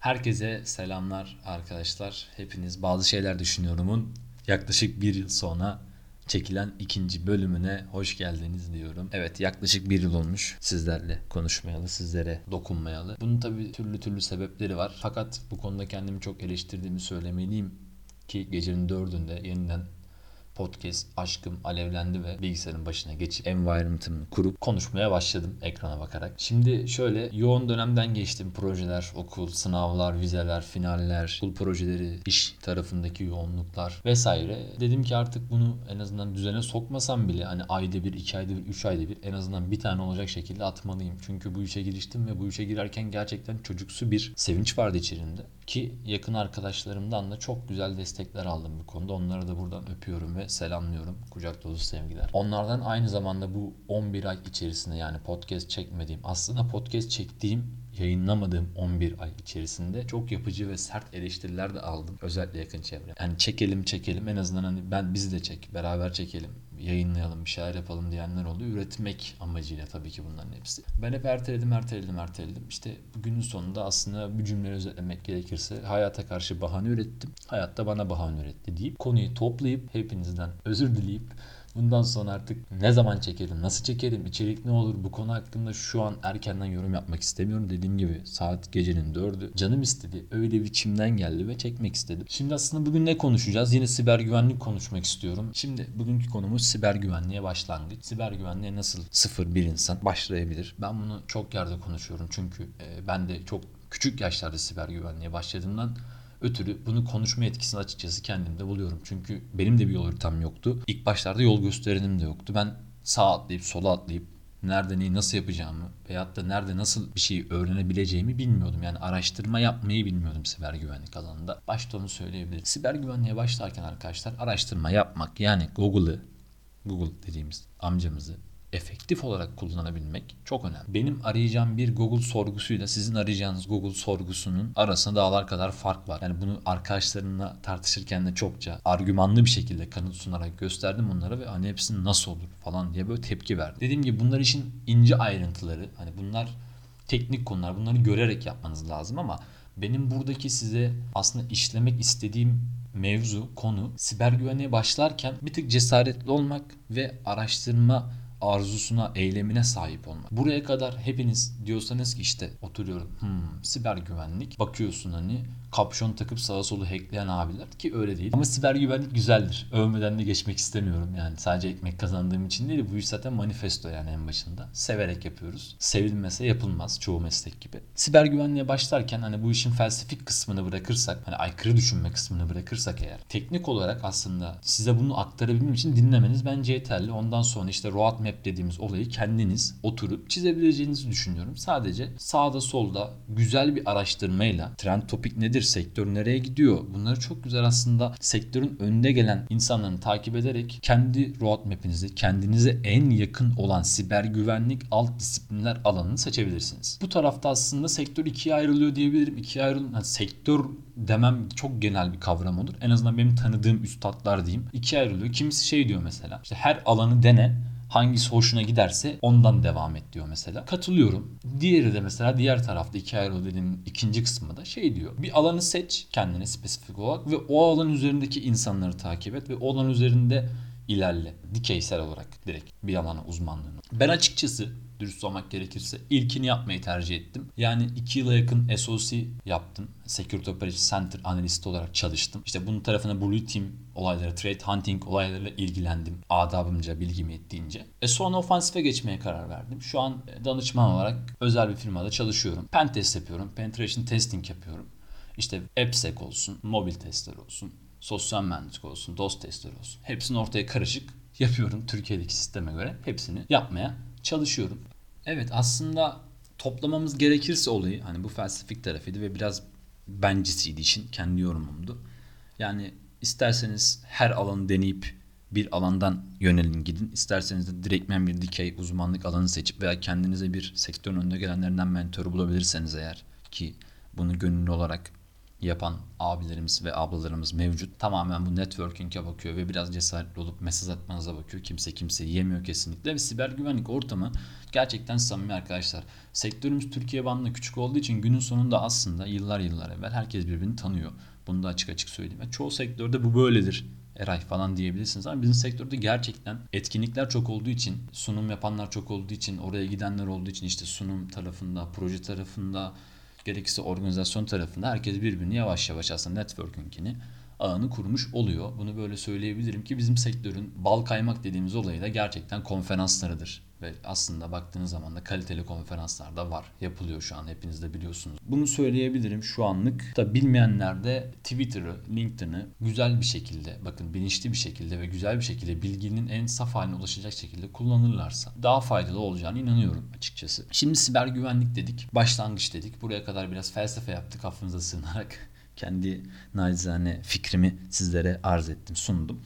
Herkese selamlar arkadaşlar. Hepiniz bazı şeyler düşünyorumun yaklaşık bir yıl sonra çekilen ikinci bölümüne hoş geldiniz diyorum. Evet yaklaşık bir yıl olmuş sizlerle konuşmayalı, sizlere dokunmayalı. Bunun tabii türlü türlü sebepleri var. Fakat bu konuda kendimi çok eleştirdiğimi söylemeliyim ki gecenin dördünde yeniden podcast aşkım alevlendi ve bilgisayarın başına geçip environment'ımı kurup konuşmaya başladım ekrana bakarak. Şimdi şöyle yoğun dönemden geçtim. Projeler, okul, sınavlar, vizeler, finaller, okul projeleri, iş tarafındaki yoğunluklar vesaire. Dedim ki artık bunu en azından düzene sokmasam bile hani ayda bir, iki ayda bir, üç ayda bir en azından bir tane olacak şekilde atmalıyım. Çünkü bu işe giriştim ve bu işe girerken gerçekten çocuksu bir sevinç vardı içerimde. Ki yakın arkadaşlarımdan da çok güzel destekler aldım bu konuda. Onları da buradan öpüyorum ve selamlıyorum. Kucak dolusu sevgiler. Onlardan aynı zamanda bu 11 ay içerisinde yani podcast çekmediğim, aslında podcast çektiğim yayınlamadığım 11 ay içerisinde çok yapıcı ve sert eleştiriler de aldım. Özellikle yakın çevre. Yani çekelim çekelim en azından hani ben bizi de çek, beraber çekelim, yayınlayalım, bir şeyler yapalım diyenler oldu. Üretmek amacıyla tabii ki bunların hepsi. Ben hep erteledim, erteledim, erteledim. İşte günün sonunda aslında bir cümle özetlemek gerekirse hayata karşı bahane ürettim. Hayat da bana bahane üretti deyip konuyu toplayıp hepinizden özür dileyip Bundan sonra artık ne zaman çekerim, nasıl çekerim, içerik ne olur bu konu hakkında şu an erkenden yorum yapmak istemiyorum. Dediğim gibi saat gecenin dördü. Canım istedi. Öyle bir çimden geldi ve çekmek istedim. Şimdi aslında bugün ne konuşacağız? Yine siber güvenlik konuşmak istiyorum. Şimdi bugünkü konumuz siber güvenliğe başlangıç. Siber güvenliğe nasıl sıfır bir insan başlayabilir? Ben bunu çok yerde konuşuyorum. Çünkü e, ben de çok küçük yaşlarda siber güvenliğe başladığımdan ötürü bunu konuşma etkisini açıkçası kendimde buluyorum. Çünkü benim de bir yol haritam yoktu. İlk başlarda yol gösterenim de yoktu. Ben sağ atlayıp sola atlayıp nerede neyi nasıl yapacağımı veyahut da nerede nasıl bir şeyi öğrenebileceğimi bilmiyordum. Yani araştırma yapmayı bilmiyordum siber güvenlik alanında. Başta onu söyleyebilirim. Siber güvenliğe başlarken arkadaşlar araştırma yapmak yani Google'ı Google dediğimiz amcamızı efektif olarak kullanabilmek çok önemli. Benim arayacağım bir Google sorgusuyla sizin arayacağınız Google sorgusunun arasında dağlar kadar fark var. Yani bunu arkadaşlarımla tartışırken de çokça argümanlı bir şekilde kanıt sunarak gösterdim onlara ve hani hepsinin nasıl olur falan diye böyle tepki verdim. Dediğim gibi bunlar işin ince ayrıntıları. Hani bunlar teknik konular. Bunları görerek yapmanız lazım ama benim buradaki size aslında işlemek istediğim mevzu, konu siber güvenliğe başlarken bir tık cesaretli olmak ve araştırma arzusuna, eylemine sahip olmak. Buraya kadar hepiniz diyorsanız ki işte oturuyorum hmm, siber güvenlik bakıyorsun hani kapşon takıp sağa solu hackleyen abiler ki öyle değil. Ama siber güvenlik güzeldir. Övmeden de geçmek istemiyorum yani. Sadece ekmek kazandığım için değil bu iş zaten manifesto yani en başında. Severek yapıyoruz. Sevilmese yapılmaz çoğu meslek gibi. Siber güvenliğe başlarken hani bu işin felsefik kısmını bırakırsak hani aykırı düşünme kısmını bırakırsak eğer teknik olarak aslında size bunu aktarabilmem için dinlemeniz bence yeterli. Ondan sonra işte roadmap dediğimiz olayı kendiniz oturup çizebileceğinizi düşünüyorum. Sadece sağda solda güzel bir araştırmayla trend topik nedir sektör nereye gidiyor? Bunları çok güzel aslında sektörün önde gelen insanlarını takip ederek kendi roadmap'inizi, kendinize en yakın olan siber güvenlik alt disiplinler alanını seçebilirsiniz. Bu tarafta aslında sektör ikiye ayrılıyor diyebilirim. İkiye ayrılıyor. Yani sektör demem çok genel bir kavram olur. En azından benim tanıdığım üstadlar diyeyim. İkiye ayrılıyor. Kimisi şey diyor mesela. İşte her alanı dene Hangisi hoşuna giderse ondan devam et diyor mesela. Katılıyorum. Diğeri de mesela diğer tarafta ayrı dediğim ikinci kısmı da şey diyor. Bir alanı seç kendine spesifik olarak ve o alan üzerindeki insanları takip et ve o alan üzerinde ilerle. Dikeysel olarak direkt bir alana uzmanlığını. Ben açıkçası dürüst olmak gerekirse ilkini yapmayı tercih ettim. Yani 2 yıla yakın SOC yaptım. Security Operations Center analisti olarak çalıştım. İşte bunun tarafına Blue Team olayları, trade hunting olaylarıyla ilgilendim. Adabımca, bilgimi ettiğince. E sonra ofansife geçmeye karar verdim. Şu an danışman olarak özel bir firmada çalışıyorum. Pen test yapıyorum. Penetration testing yapıyorum. İşte AppSec olsun, mobil testler olsun, sosyal mühendislik olsun, DOS testleri olsun. Hepsini ortaya karışık yapıyorum Türkiye'deki sisteme göre. Hepsini yapmaya çalışıyorum. Evet aslında toplamamız gerekirse olayı hani bu felsefik tarafıydı ve biraz bencisiydi işin kendi yorumumdu. Yani isterseniz her alanı deneyip bir alandan yönelin gidin. İsterseniz de direktmen bir dikey uzmanlık alanı seçip veya kendinize bir sektörün önüne gelenlerinden mentor bulabilirseniz eğer ki bunu gönüllü olarak yapan abilerimiz ve ablalarımız mevcut. Tamamen bu networking'e bakıyor ve biraz cesaretli olup mesaj atmanıza bakıyor. Kimse kimseyi yemiyor kesinlikle ve siber güvenlik ortamı gerçekten samimi arkadaşlar. Sektörümüz Türkiye bandında küçük olduğu için günün sonunda aslında yıllar yıllar evvel herkes birbirini tanıyor. Bunu da açık açık söyleyeyim. Ve çoğu sektörde bu böyledir. Eray falan diyebilirsiniz ama bizim sektörde gerçekten etkinlikler çok olduğu için, sunum yapanlar çok olduğu için, oraya gidenler olduğu için işte sunum tarafında, proje tarafında, gerekirse organizasyon tarafında herkes birbirini yavaş yavaş aslında networking'ini ağını kurmuş oluyor. Bunu böyle söyleyebilirim ki bizim sektörün bal kaymak dediğimiz olayı da gerçekten konferanslarıdır. Ve aslında baktığınız zaman da kaliteli konferanslar da var. Yapılıyor şu an hepiniz de biliyorsunuz. Bunu söyleyebilirim şu anlık. Da bilmeyenler de Twitter'ı, LinkedIn'i güzel bir şekilde, bakın bilinçli bir şekilde ve güzel bir şekilde bilginin en saf haline ulaşacak şekilde kullanırlarsa daha faydalı olacağını inanıyorum açıkçası. Şimdi siber güvenlik dedik, başlangıç dedik. Buraya kadar biraz felsefe yaptık affınıza sığınarak. Kendi nacizane fikrimi sizlere arz ettim, sundum.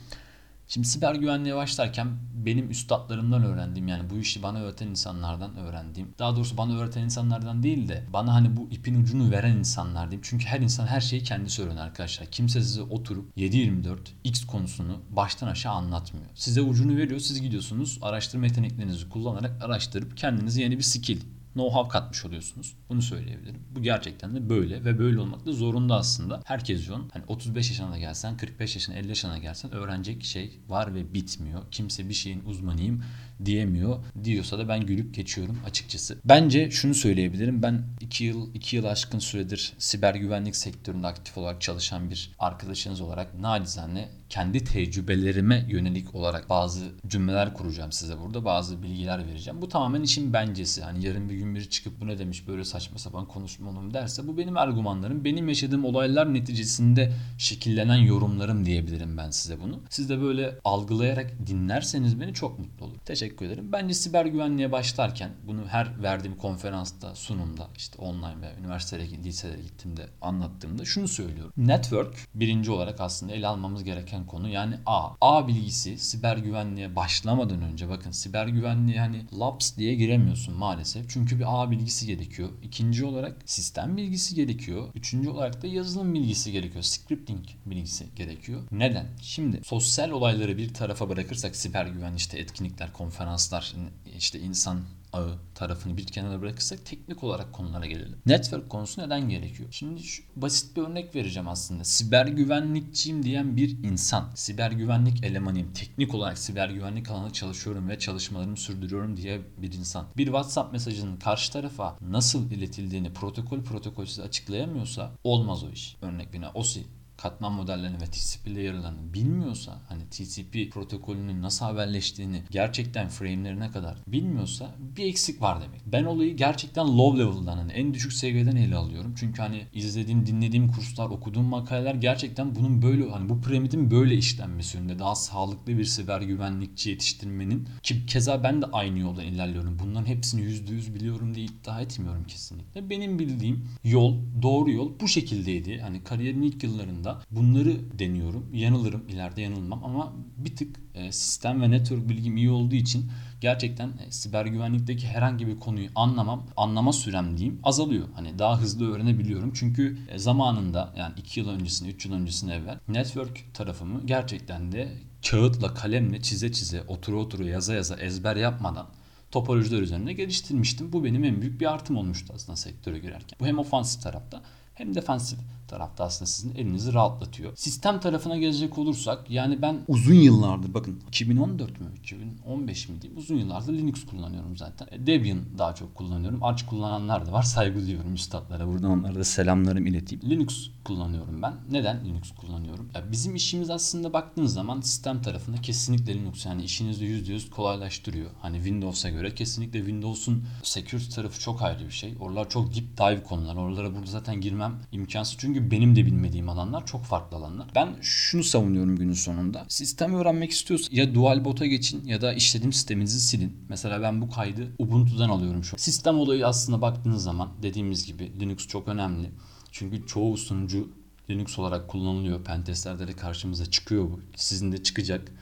Şimdi siber güvenliğe başlarken benim üstadlarımdan öğrendiğim yani bu işi bana öğreten insanlardan öğrendiğim daha doğrusu bana öğreten insanlardan değil de bana hani bu ipin ucunu veren insanlar diyeyim. Çünkü her insan her şeyi kendisi öğrenir arkadaşlar. Kimse size oturup 7-24 X konusunu baştan aşağı anlatmıyor. Size ucunu veriyor siz gidiyorsunuz araştırma yeteneklerinizi kullanarak araştırıp kendinize yeni bir skill know-how katmış oluyorsunuz. Bunu söyleyebilirim. Bu gerçekten de böyle ve böyle olmak da zorunda aslında. Herkes yon. Hani 35 yaşına da gelsen, 45 yaşına, 50 yaşına gelsen öğrenecek şey var ve bitmiyor. Kimse bir şeyin uzmanıyım diyemiyor. Diyorsa da ben gülüp geçiyorum açıkçası. Bence şunu söyleyebilirim. Ben 2 yıl 2 yıl aşkın süredir siber güvenlik sektöründe aktif olarak çalışan bir arkadaşınız olarak nacizane kendi tecrübelerime yönelik olarak bazı cümleler kuracağım size burada. Bazı bilgiler vereceğim. Bu tamamen işin bencesi. Hani yarın bir gün biri çıkıp bu ne demiş böyle saçma sapan konuşmalım derse bu benim argümanlarım. Benim yaşadığım olaylar neticesinde şekillenen yorumlarım diyebilirim ben size bunu. Siz de böyle algılayarak dinlerseniz beni çok mutlu olurum. Teşekkür ederim. Bence siber güvenliğe başlarken bunu her verdiğim konferansta, sunumda işte online veya üniversitelere, liselere gittiğimde anlattığımda şunu söylüyorum. Network birinci olarak aslında ele almamız gereken konu yani A. A bilgisi siber güvenliğe başlamadan önce bakın siber güvenliğe hani labs diye giremiyorsun maalesef. Çünkü bir A bilgisi gerekiyor. İkinci olarak sistem bilgisi gerekiyor. Üçüncü olarak da yazılım bilgisi gerekiyor. Scripting bilgisi gerekiyor. Neden? Şimdi sosyal olayları bir tarafa bırakırsak siber güven işte etkinlikler, konferanslar, işte insan ağı tarafını bir kenara bırakırsak teknik olarak konulara gelelim. Network konusu neden gerekiyor? Şimdi şu basit bir örnek vereceğim aslında. Siber güvenlikçiyim diyen bir insan, siber güvenlik elemanıyım, teknik olarak siber güvenlik alanında çalışıyorum ve çalışmalarımı sürdürüyorum diye bir insan. Bir WhatsApp mesajının karşı tarafa nasıl iletildiğini protokol protokol size açıklayamıyorsa olmaz o iş. Örnek birine OSI katman modellerini ve TCP layer'larını bilmiyorsa hani TCP protokolünün nasıl haberleştiğini gerçekten frame'lerine kadar bilmiyorsa bir eksik var demek. Ben olayı gerçekten low level'dan hani en düşük seviyeden ele alıyorum. Çünkü hani izlediğim, dinlediğim kurslar, okuduğum makaleler gerçekten bunun böyle hani bu piramidin böyle işlenmesi yönünde daha sağlıklı bir siber güvenlikçi yetiştirmenin ki keza ben de aynı yoldan ilerliyorum. Bunların hepsini %100 biliyorum diye iddia etmiyorum kesinlikle. Benim bildiğim yol, doğru yol bu şekildeydi. Hani kariyerin ilk yıllarında bunları deniyorum. Yanılırım, ileride yanılmam ama bir tık e, sistem ve network bilgim iyi olduğu için gerçekten e, siber güvenlikteki herhangi bir konuyu anlamam, anlama sürem diyeyim azalıyor. Hani daha hızlı öğrenebiliyorum. Çünkü e, zamanında yani 2 yıl öncesinde, 3 yıl öncesinde evvel network tarafımı gerçekten de kağıtla, kalemle çize çize, otura otura, yaza yaza, ezber yapmadan topolojiler üzerine geliştirmiştim. Bu benim en büyük bir artım olmuştu aslında sektöre girerken. Bu hem ofansif tarafta hem defansif tarafta aslında sizin elinizi rahatlatıyor. Sistem tarafına gelecek olursak yani ben uzun yıllardır bakın 2014 mü 2015 mi diyeyim uzun yıllardır Linux kullanıyorum zaten. E, Debian daha çok kullanıyorum. Arch kullananlar da var. Saygı duyuyorum üstadlara. Buradan onlara da selamlarımı ileteyim. Linux kullanıyorum ben. Neden Linux kullanıyorum? Ya bizim işimiz aslında baktığınız zaman sistem tarafında kesinlikle Linux yani işinizi %100 kolaylaştırıyor. Hani Windows'a göre kesinlikle Windows'un security tarafı çok ayrı bir şey. Oralar çok deep dive konular. Oralara burada zaten girmem imkansız. Çünkü benim de bilmediğim alanlar çok farklı alanlar. Ben şunu savunuyorum günün sonunda. Sistem öğrenmek istiyorsan ya dual bota geçin ya da işletim sisteminizi silin. Mesela ben bu kaydı Ubuntu'dan alıyorum şu. Sistem olayı aslında baktığınız zaman dediğimiz gibi Linux çok önemli. Çünkü çoğu sunucu Linux olarak kullanılıyor. Pentestlerde de karşımıza çıkıyor bu. Sizin de çıkacak.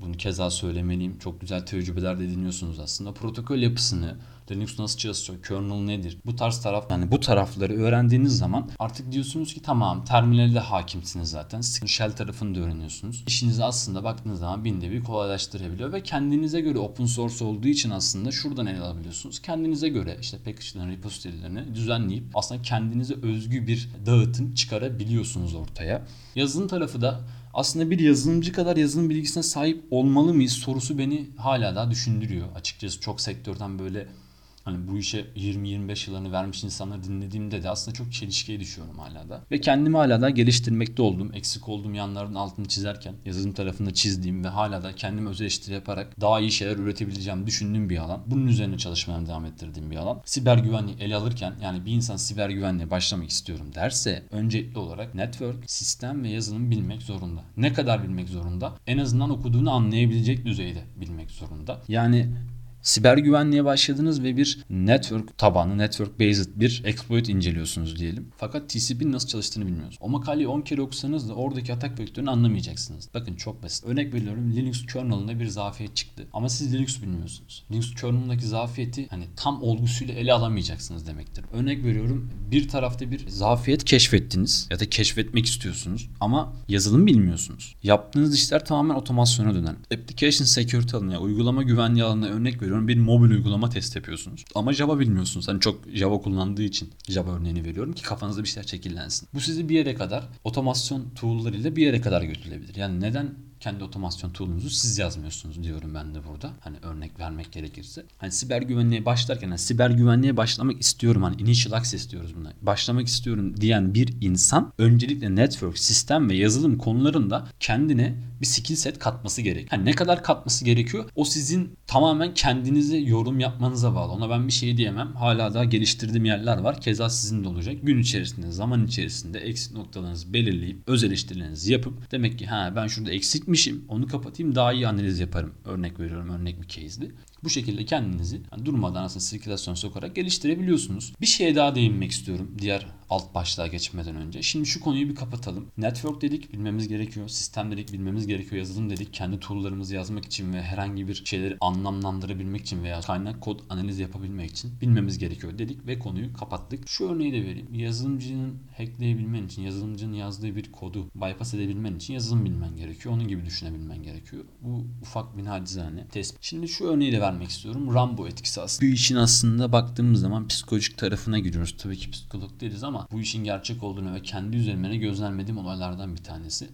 Bunu keza söylemeliyim. Çok güzel tecrübeler de dinliyorsunuz aslında. Protokol yapısını, Linux nasıl çalışıyor? Kernel nedir? Bu tarz taraf yani bu tarafları öğrendiğiniz zaman artık diyorsunuz ki tamam terminalde hakimsiniz zaten. Shell tarafını da öğreniyorsunuz. İşinizi aslında baktığınız zaman bin bir kolaylaştırabiliyor ve kendinize göre open source olduğu için aslında şuradan ele alabiliyorsunuz. Kendinize göre işte package'ların repository'lerini düzenleyip aslında kendinize özgü bir dağıtım çıkarabiliyorsunuz ortaya. Yazılım tarafı da aslında bir yazılımcı kadar yazılım bilgisine sahip olmalı mıyız sorusu beni hala daha düşündürüyor. Açıkçası çok sektörden böyle Hani bu işe 20-25 yıllarını vermiş insanları dinlediğimde de aslında çok çelişkiye düşüyorum hala da. Ve kendimi hala da geliştirmekte oldum. Eksik olduğum yanların altını çizerken yazılım tarafında çizdiğim ve hala da kendimi öz yaparak daha iyi şeyler üretebileceğimi düşündüğüm bir alan. Bunun üzerine çalışmaya devam ettirdiğim bir alan. Siber güvenliği ele alırken yani bir insan siber güvenliğe başlamak istiyorum derse öncelikli olarak network, sistem ve yazılım bilmek zorunda. Ne kadar bilmek zorunda? En azından okuduğunu anlayabilecek düzeyde bilmek zorunda. Yani Siber güvenliğe başladınız ve bir network tabanlı, network based bir exploit inceliyorsunuz diyelim. Fakat TCP'nin nasıl çalıştığını bilmiyorsunuz. O makaleyi 10 kere okusanız da oradaki atak vektörünü anlamayacaksınız. Bakın çok basit. Örnek veriyorum Linux kernel'ında bir zafiyet çıktı. Ama siz Linux bilmiyorsunuz. Linux kernel'ındaki zafiyeti hani tam olgusuyla ele alamayacaksınız demektir. Örnek veriyorum bir tarafta bir zafiyet keşfettiniz ya da keşfetmek istiyorsunuz ama yazılım bilmiyorsunuz. Yaptığınız işler tamamen otomasyona dönen. Application security alanına, uygulama güvenliği alanına örnek veriyorum veriyorum bir mobil uygulama test yapıyorsunuz. Ama Java bilmiyorsunuz. Hani çok Java kullandığı için Java örneğini veriyorum ki kafanızda bir şeyler şekillensin. Bu sizi bir yere kadar otomasyon tool'larıyla bir yere kadar götürebilir. Yani neden kendi otomasyon tool'unuzu siz yazmıyorsunuz diyorum ben de burada. Hani örnek vermek gerekirse. Hani siber güvenliğe başlarken hani siber güvenliğe başlamak istiyorum hani initial access diyoruz buna. Başlamak istiyorum diyen bir insan öncelikle network, sistem ve yazılım konularında kendine bir skill set katması gerek. Hani ne kadar katması gerekiyor? O sizin tamamen kendinize yorum yapmanıza bağlı. Ona ben bir şey diyemem. Hala daha geliştirdiğim yerler var. Keza sizin de olacak. Gün içerisinde, zaman içerisinde eksik noktalarınızı belirleyip öz eleştirilerinizi yapıp demek ki ha ben şurada eksikmişim. Onu kapatayım daha iyi analiz yaparım. Örnek veriyorum. Örnek bir case'di. Bu şekilde kendinizi yani durmadan aslında sirkülasyon sokarak geliştirebiliyorsunuz. Bir şeye daha değinmek istiyorum diğer alt başlığa geçmeden önce. Şimdi şu konuyu bir kapatalım. Network dedik bilmemiz gerekiyor. Sistem dedik bilmemiz gerekiyor. Yazılım dedik kendi tool'larımızı yazmak için ve herhangi bir şeyleri anlamlandırabilmek için veya kaynak kod analizi yapabilmek için bilmemiz gerekiyor dedik ve konuyu kapattık. Şu örneği de vereyim. Yazılımcının hackleyebilmen için, yazılımcının yazdığı bir kodu bypass edebilmen için yazılım bilmen gerekiyor. Onun gibi düşünebilmen gerekiyor. Bu ufak bir nacizane test. Şimdi şu örneği de vermek istiyorum. Rambo etkisi aslında. Bu işin aslında baktığımız zaman psikolojik tarafına giriyoruz. Tabii ki psikolog değiliz ama bu işin gerçek olduğunu ve kendi üzerimde gözlemlediğim olaylardan bir tanesi.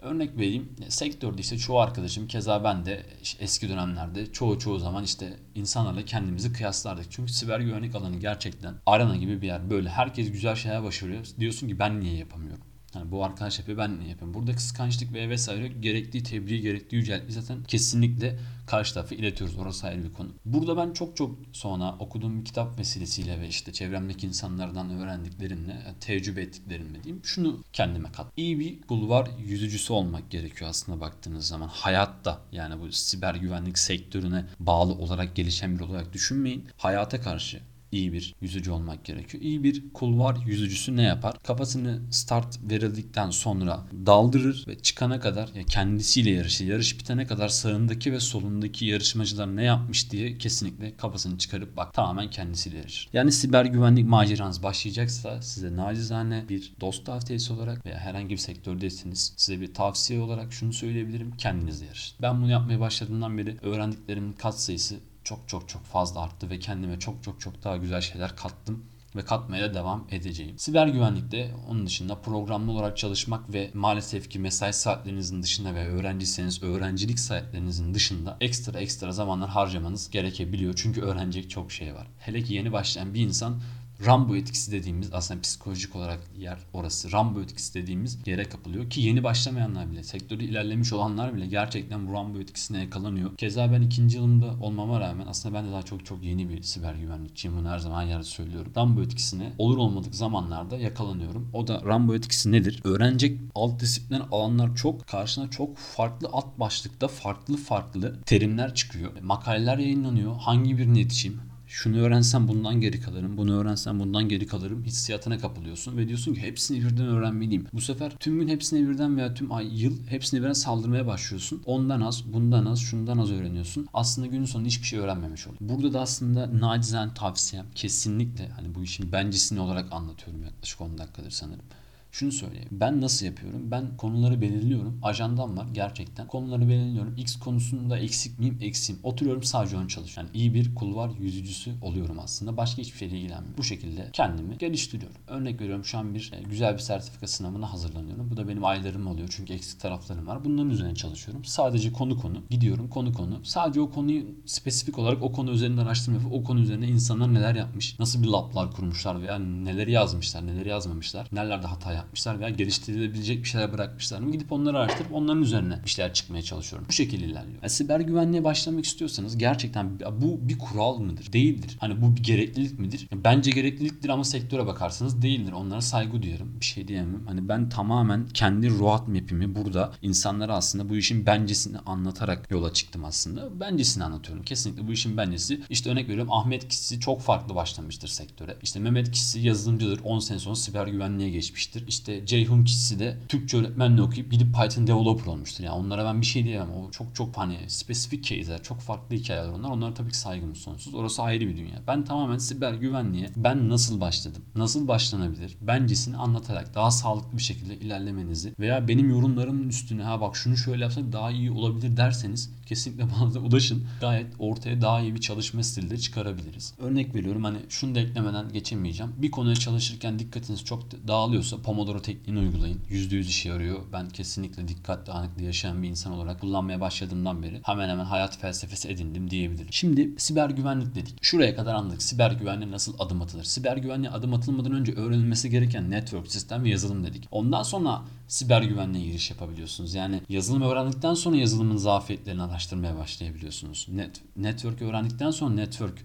Örnek vereyim. Sektörde işte çoğu arkadaşım keza ben de eski dönemlerde çoğu çoğu zaman işte insanlarla kendimizi kıyaslardık. Çünkü siber güvenlik alanı gerçekten arena gibi bir yer. Böyle herkes güzel şeyler başarıyor. Diyorsun ki ben niye yapamıyorum? Yani bu arkadaş yapıyor ben ne yapayım? Burada kıskançlık ve vesaire gerektiği tebriği gerektiği yüceltmeyi zaten kesinlikle karşı tarafı iletiyoruz. Orası ayrı bir konu. Burada ben çok çok sonra okuduğum bir kitap vesilesiyle ve işte çevremdeki insanlardan öğrendiklerimle, tecrübe ettiklerimle diyeyim şunu kendime kat. İyi bir bulvar yüzücüsü olmak gerekiyor aslında baktığınız zaman. Hayatta yani bu siber güvenlik sektörüne bağlı olarak gelişen bir olarak düşünmeyin. Hayata karşı iyi bir yüzücü olmak gerekiyor. İyi bir kulvar yüzücüsü ne yapar? Kafasını start verildikten sonra daldırır ve çıkana kadar ya kendisiyle yarışır. Yarış bitene kadar sağındaki ve solundaki yarışmacılar ne yapmış diye kesinlikle kafasını çıkarıp bak tamamen kendisiyle yarışır. Yani siber güvenlik maceranız başlayacaksa size nacizane bir dost tavsiyesi olarak veya herhangi bir sektördeyseniz size bir tavsiye olarak şunu söyleyebilirim. Kendinizle yarışın. Ben bunu yapmaya başladığımdan beri öğrendiklerimin kat sayısı çok çok çok fazla arttı ve kendime çok çok çok daha güzel şeyler kattım ve katmaya devam edeceğim. Siber güvenlikte onun dışında programlı olarak çalışmak ve maalesef ki mesai saatlerinizin dışında ve öğrenciyseniz öğrencilik saatlerinizin dışında ekstra ekstra zamanlar harcamanız gerekebiliyor. Çünkü öğrenecek çok şey var. Hele ki yeni başlayan bir insan Rambo etkisi dediğimiz aslında psikolojik olarak yer orası. Rambo etkisi dediğimiz yere kapılıyor ki yeni başlamayanlar bile, sektörde ilerlemiş olanlar bile gerçekten bu Rambo etkisine yakalanıyor. Keza ben ikinci yılımda olmama rağmen aslında ben de daha çok çok yeni bir siber güvenlikçiyim. Bunu her zaman yerde söylüyorum. Rambo etkisine olur olmadık zamanlarda yakalanıyorum. O da Rambo etkisi nedir? Öğrenecek alt disiplin alanlar çok. Karşına çok farklı alt başlıkta farklı farklı terimler çıkıyor. Makaleler yayınlanıyor. Hangi birine yetişeyim? Şunu öğrensem bundan geri kalırım, bunu öğrensem bundan geri kalırım hissiyatına kapılıyorsun ve diyorsun ki hepsini birden öğrenmeliyim. Bu sefer tüm gün hepsini birden veya tüm ay, yıl hepsini birden saldırmaya başlıyorsun. Ondan az, bundan az, şundan az öğreniyorsun. Aslında günün sonunda hiçbir şey öğrenmemiş oluyorsun. Burada da aslında nacizane tavsiyem kesinlikle hani bu işin bencisini olarak anlatıyorum yaklaşık 10 dakikadır sanırım şunu söyleyeyim. Ben nasıl yapıyorum? Ben konuları belirliyorum. Ajandam var gerçekten. Konuları belirliyorum. X konusunda eksik miyim? Eksiğim. Oturuyorum sadece onu çalışıyorum. Yani iyi bir kulvar yüzücüsü oluyorum aslında. Başka hiçbir şeyle ilgilenmiyorum. Bu şekilde kendimi geliştiriyorum. Örnek veriyorum şu an bir e, güzel bir sertifika sınavına hazırlanıyorum. Bu da benim aylarım oluyor. Çünkü eksik taraflarım var. Bunların üzerine çalışıyorum. Sadece konu konu. Gidiyorum konu konu. Sadece o konuyu spesifik olarak o konu üzerinde araştırma yapıp o konu üzerine insanlar neler yapmış, nasıl bir lablar kurmuşlar veya neleri yazmışlar, neleri yazmamışlar, nerelerde hata yapmışlar veya geliştirilebilecek bir şeyler bırakmışlar mı gidip onları araştırıp onların üzerine bir şeyler çıkmaya çalışıyorum. Bu şekilde ilerliyor. Yani siber güvenliğe başlamak istiyorsanız gerçekten bu bir kural mıdır? Değildir. Hani bu bir gereklilik midir? Bence gerekliliktir ama sektöre bakarsanız değildir. Onlara saygı duyarım. Bir şey diyemem. Hani ben tamamen kendi road map'imi burada insanlara aslında bu işin bencesini anlatarak yola çıktım aslında. Bencesini anlatıyorum. Kesinlikle bu işin bencesi. İşte örnek veriyorum Ahmet kişisi çok farklı başlamıştır sektöre. İşte Mehmet kişisi yazılımcıdır. 10 sene sonra siber güvenliğe geçmiştir. İşte Ceyhun kişisi de Türkçe öğretmenle okuyup gidip Python developer olmuştur. Yani onlara ben bir şey diyemem. O çok çok hani spesifik case'ler, çok farklı hikayeler onlar. Onlara tabii ki saygımız sonsuz. Orası ayrı bir dünya. Ben tamamen siber güvenliğe ben nasıl başladım? Nasıl başlanabilir? Bencesini anlatarak daha sağlıklı bir şekilde ilerlemenizi veya benim yorumlarımın üstüne ha bak şunu şöyle yapsak daha iyi olabilir derseniz kesinlikle bana da ulaşın. Gayet ortaya daha iyi bir çalışma stili de çıkarabiliriz. Örnek veriyorum hani şunu da eklemeden geçemeyeceğim. Bir konuya çalışırken dikkatiniz çok dağılıyorsa Pomodoro tekniğini uygulayın. %100 işe yarıyor. Ben kesinlikle dikkat dağınıklığı yaşayan bir insan olarak kullanmaya başladığımdan beri hemen hemen hayat felsefesi edindim diyebilirim. Şimdi siber güvenlik dedik. Şuraya kadar anladık. Siber güvenliğe nasıl adım atılır? Siber güvenliğe adım atılmadan önce öğrenilmesi gereken network, sistem ve yazılım dedik. Ondan sonra siber güvenliğe giriş yapabiliyorsunuz. Yani yazılım öğrendikten sonra yazılımın zafiyetlerini araştırmaya başlayabiliyorsunuz. Net, network öğrendikten sonra network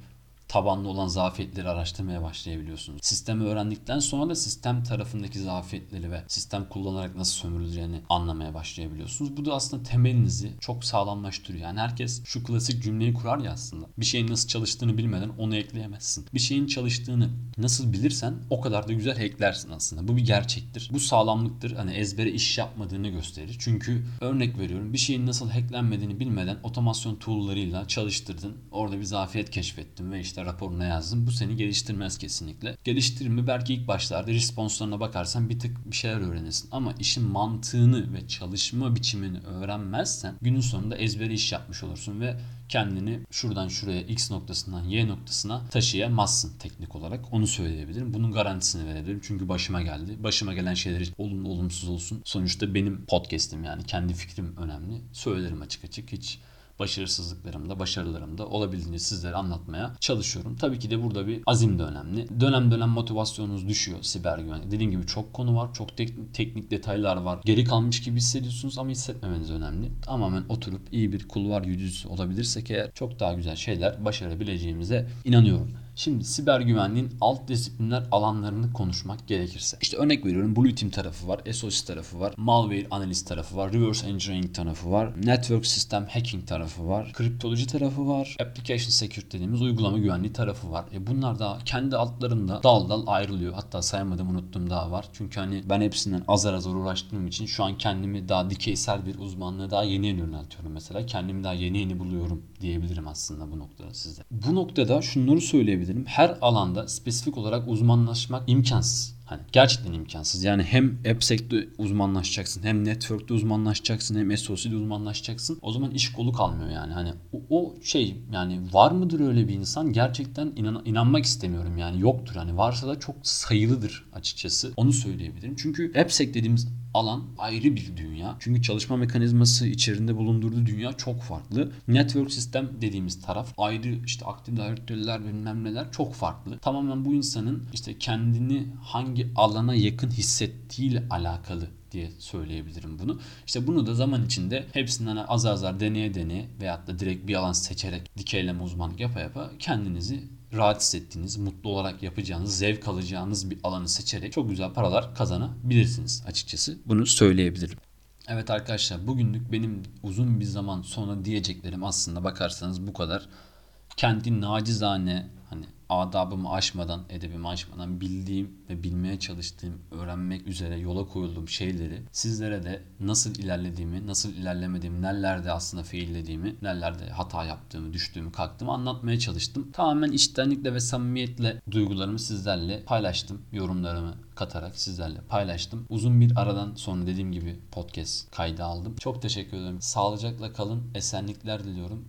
tabanlı olan zafiyetleri araştırmaya başlayabiliyorsunuz. Sistemi öğrendikten sonra da sistem tarafındaki zafiyetleri ve sistem kullanarak nasıl sömürüleceğini anlamaya başlayabiliyorsunuz. Bu da aslında temelinizi çok sağlamlaştırıyor. Yani herkes şu klasik cümleyi kurar ya aslında. Bir şeyin nasıl çalıştığını bilmeden onu ekleyemezsin. Bir şeyin çalıştığını nasıl bilirsen o kadar da güzel hacklersin aslında. Bu bir gerçektir. Bu sağlamlıktır. Hani ezbere iş yapmadığını gösterir. Çünkü örnek veriyorum bir şeyin nasıl hacklenmediğini bilmeden otomasyon tool'larıyla çalıştırdın. Orada bir zafiyet keşfettin ve işte işte raporuna yazdım. Bu seni geliştirmez kesinlikle. Geliştirme belki ilk başlarda responslarına bakarsan bir tık bir şeyler öğrenirsin. Ama işin mantığını ve çalışma biçimini öğrenmezsen günün sonunda ezbere iş yapmış olursun ve kendini şuradan şuraya X noktasından Y noktasına taşıyamazsın teknik olarak. Onu söyleyebilirim. Bunun garantisini verebilirim. Çünkü başıma geldi. Başıma gelen şeyler olumlu olumsuz olsun. Sonuçta benim podcast'im yani kendi fikrim önemli. Söylerim açık açık. Hiç başarısızlıklarımda, başarılarımda olabildiğince sizlere anlatmaya çalışıyorum. Tabii ki de burada bir azim de önemli. Dönem dönem motivasyonunuz düşüyor siber güvenlik. Dediğim gibi çok konu var, çok tek, teknik detaylar var. Geri kalmış gibi hissediyorsunuz ama hissetmemeniz önemli. Tamamen oturup iyi bir kulvar yüzücüsü olabilirsek eğer çok daha güzel şeyler başarabileceğimize inanıyorum. Şimdi siber güvenliğin alt disiplinler alanlarını konuşmak gerekirse. İşte örnek veriyorum Blue Team tarafı var, SOC tarafı var, malware analist tarafı var, reverse engineering tarafı var, network system hacking tarafı var, kriptoloji tarafı var, application security dediğimiz uygulama güvenliği tarafı var. E bunlar da kendi altlarında dal dal ayrılıyor. Hatta saymadım unuttum daha var. Çünkü hani ben hepsinden azar azar uğraştığım için şu an kendimi daha dikeysel bir uzmanlığa daha yeni yeni yöneltiyorum mesela. Kendimi daha yeni yeni buluyorum diyebilirim aslında bu noktada size. Bu noktada şunları söyleyebilirim söyleyebilirim. Her alanda spesifik olarak uzmanlaşmak imkansız. Hani gerçekten imkansız. Yani hem AppSec'te uzmanlaşacaksın, hem Network'te uzmanlaşacaksın, hem SOC'de uzmanlaşacaksın. O zaman iş kolu kalmıyor yani. Hani o, o şey yani var mıdır öyle bir insan? Gerçekten inan, inanmak istemiyorum yani. Yoktur. Hani varsa da çok sayılıdır açıkçası. Onu söyleyebilirim. Çünkü AppSec dediğimiz alan ayrı bir dünya. Çünkü çalışma mekanizması içerisinde bulundurduğu dünya çok farklı. Network sistem dediğimiz taraf ayrı işte aktif direktörler bilmem neler çok farklı. Tamamen bu insanın işte kendini hangi alana yakın hissettiğiyle alakalı diye söyleyebilirim bunu. İşte bunu da zaman içinde hepsinden az azar deneye deneye veyahut da direkt bir alan seçerek dikeyleme uzmanlık yapa yapa kendinizi rahat hissettiğiniz, mutlu olarak yapacağınız, zevk alacağınız bir alanı seçerek çok güzel paralar kazanabilirsiniz açıkçası. Bunu söyleyebilirim. Evet arkadaşlar bugünlük benim uzun bir zaman sonra diyeceklerim aslında bakarsanız bu kadar. Kendi nacizane adabımı aşmadan, edebimi aşmadan bildiğim ve bilmeye çalıştığım, öğrenmek üzere yola koyulduğum şeyleri sizlere de nasıl ilerlediğimi, nasıl ilerlemediğimi, nerelerde aslında faillediğimi, nerelerde hata yaptığımı, düştüğümü, kalktığımı anlatmaya çalıştım. Tamamen içtenlikle ve samimiyetle duygularımı sizlerle paylaştım. Yorumlarımı katarak sizlerle paylaştım. Uzun bir aradan sonra dediğim gibi podcast kaydı aldım. Çok teşekkür ederim. Sağlıcakla kalın. Esenlikler diliyorum.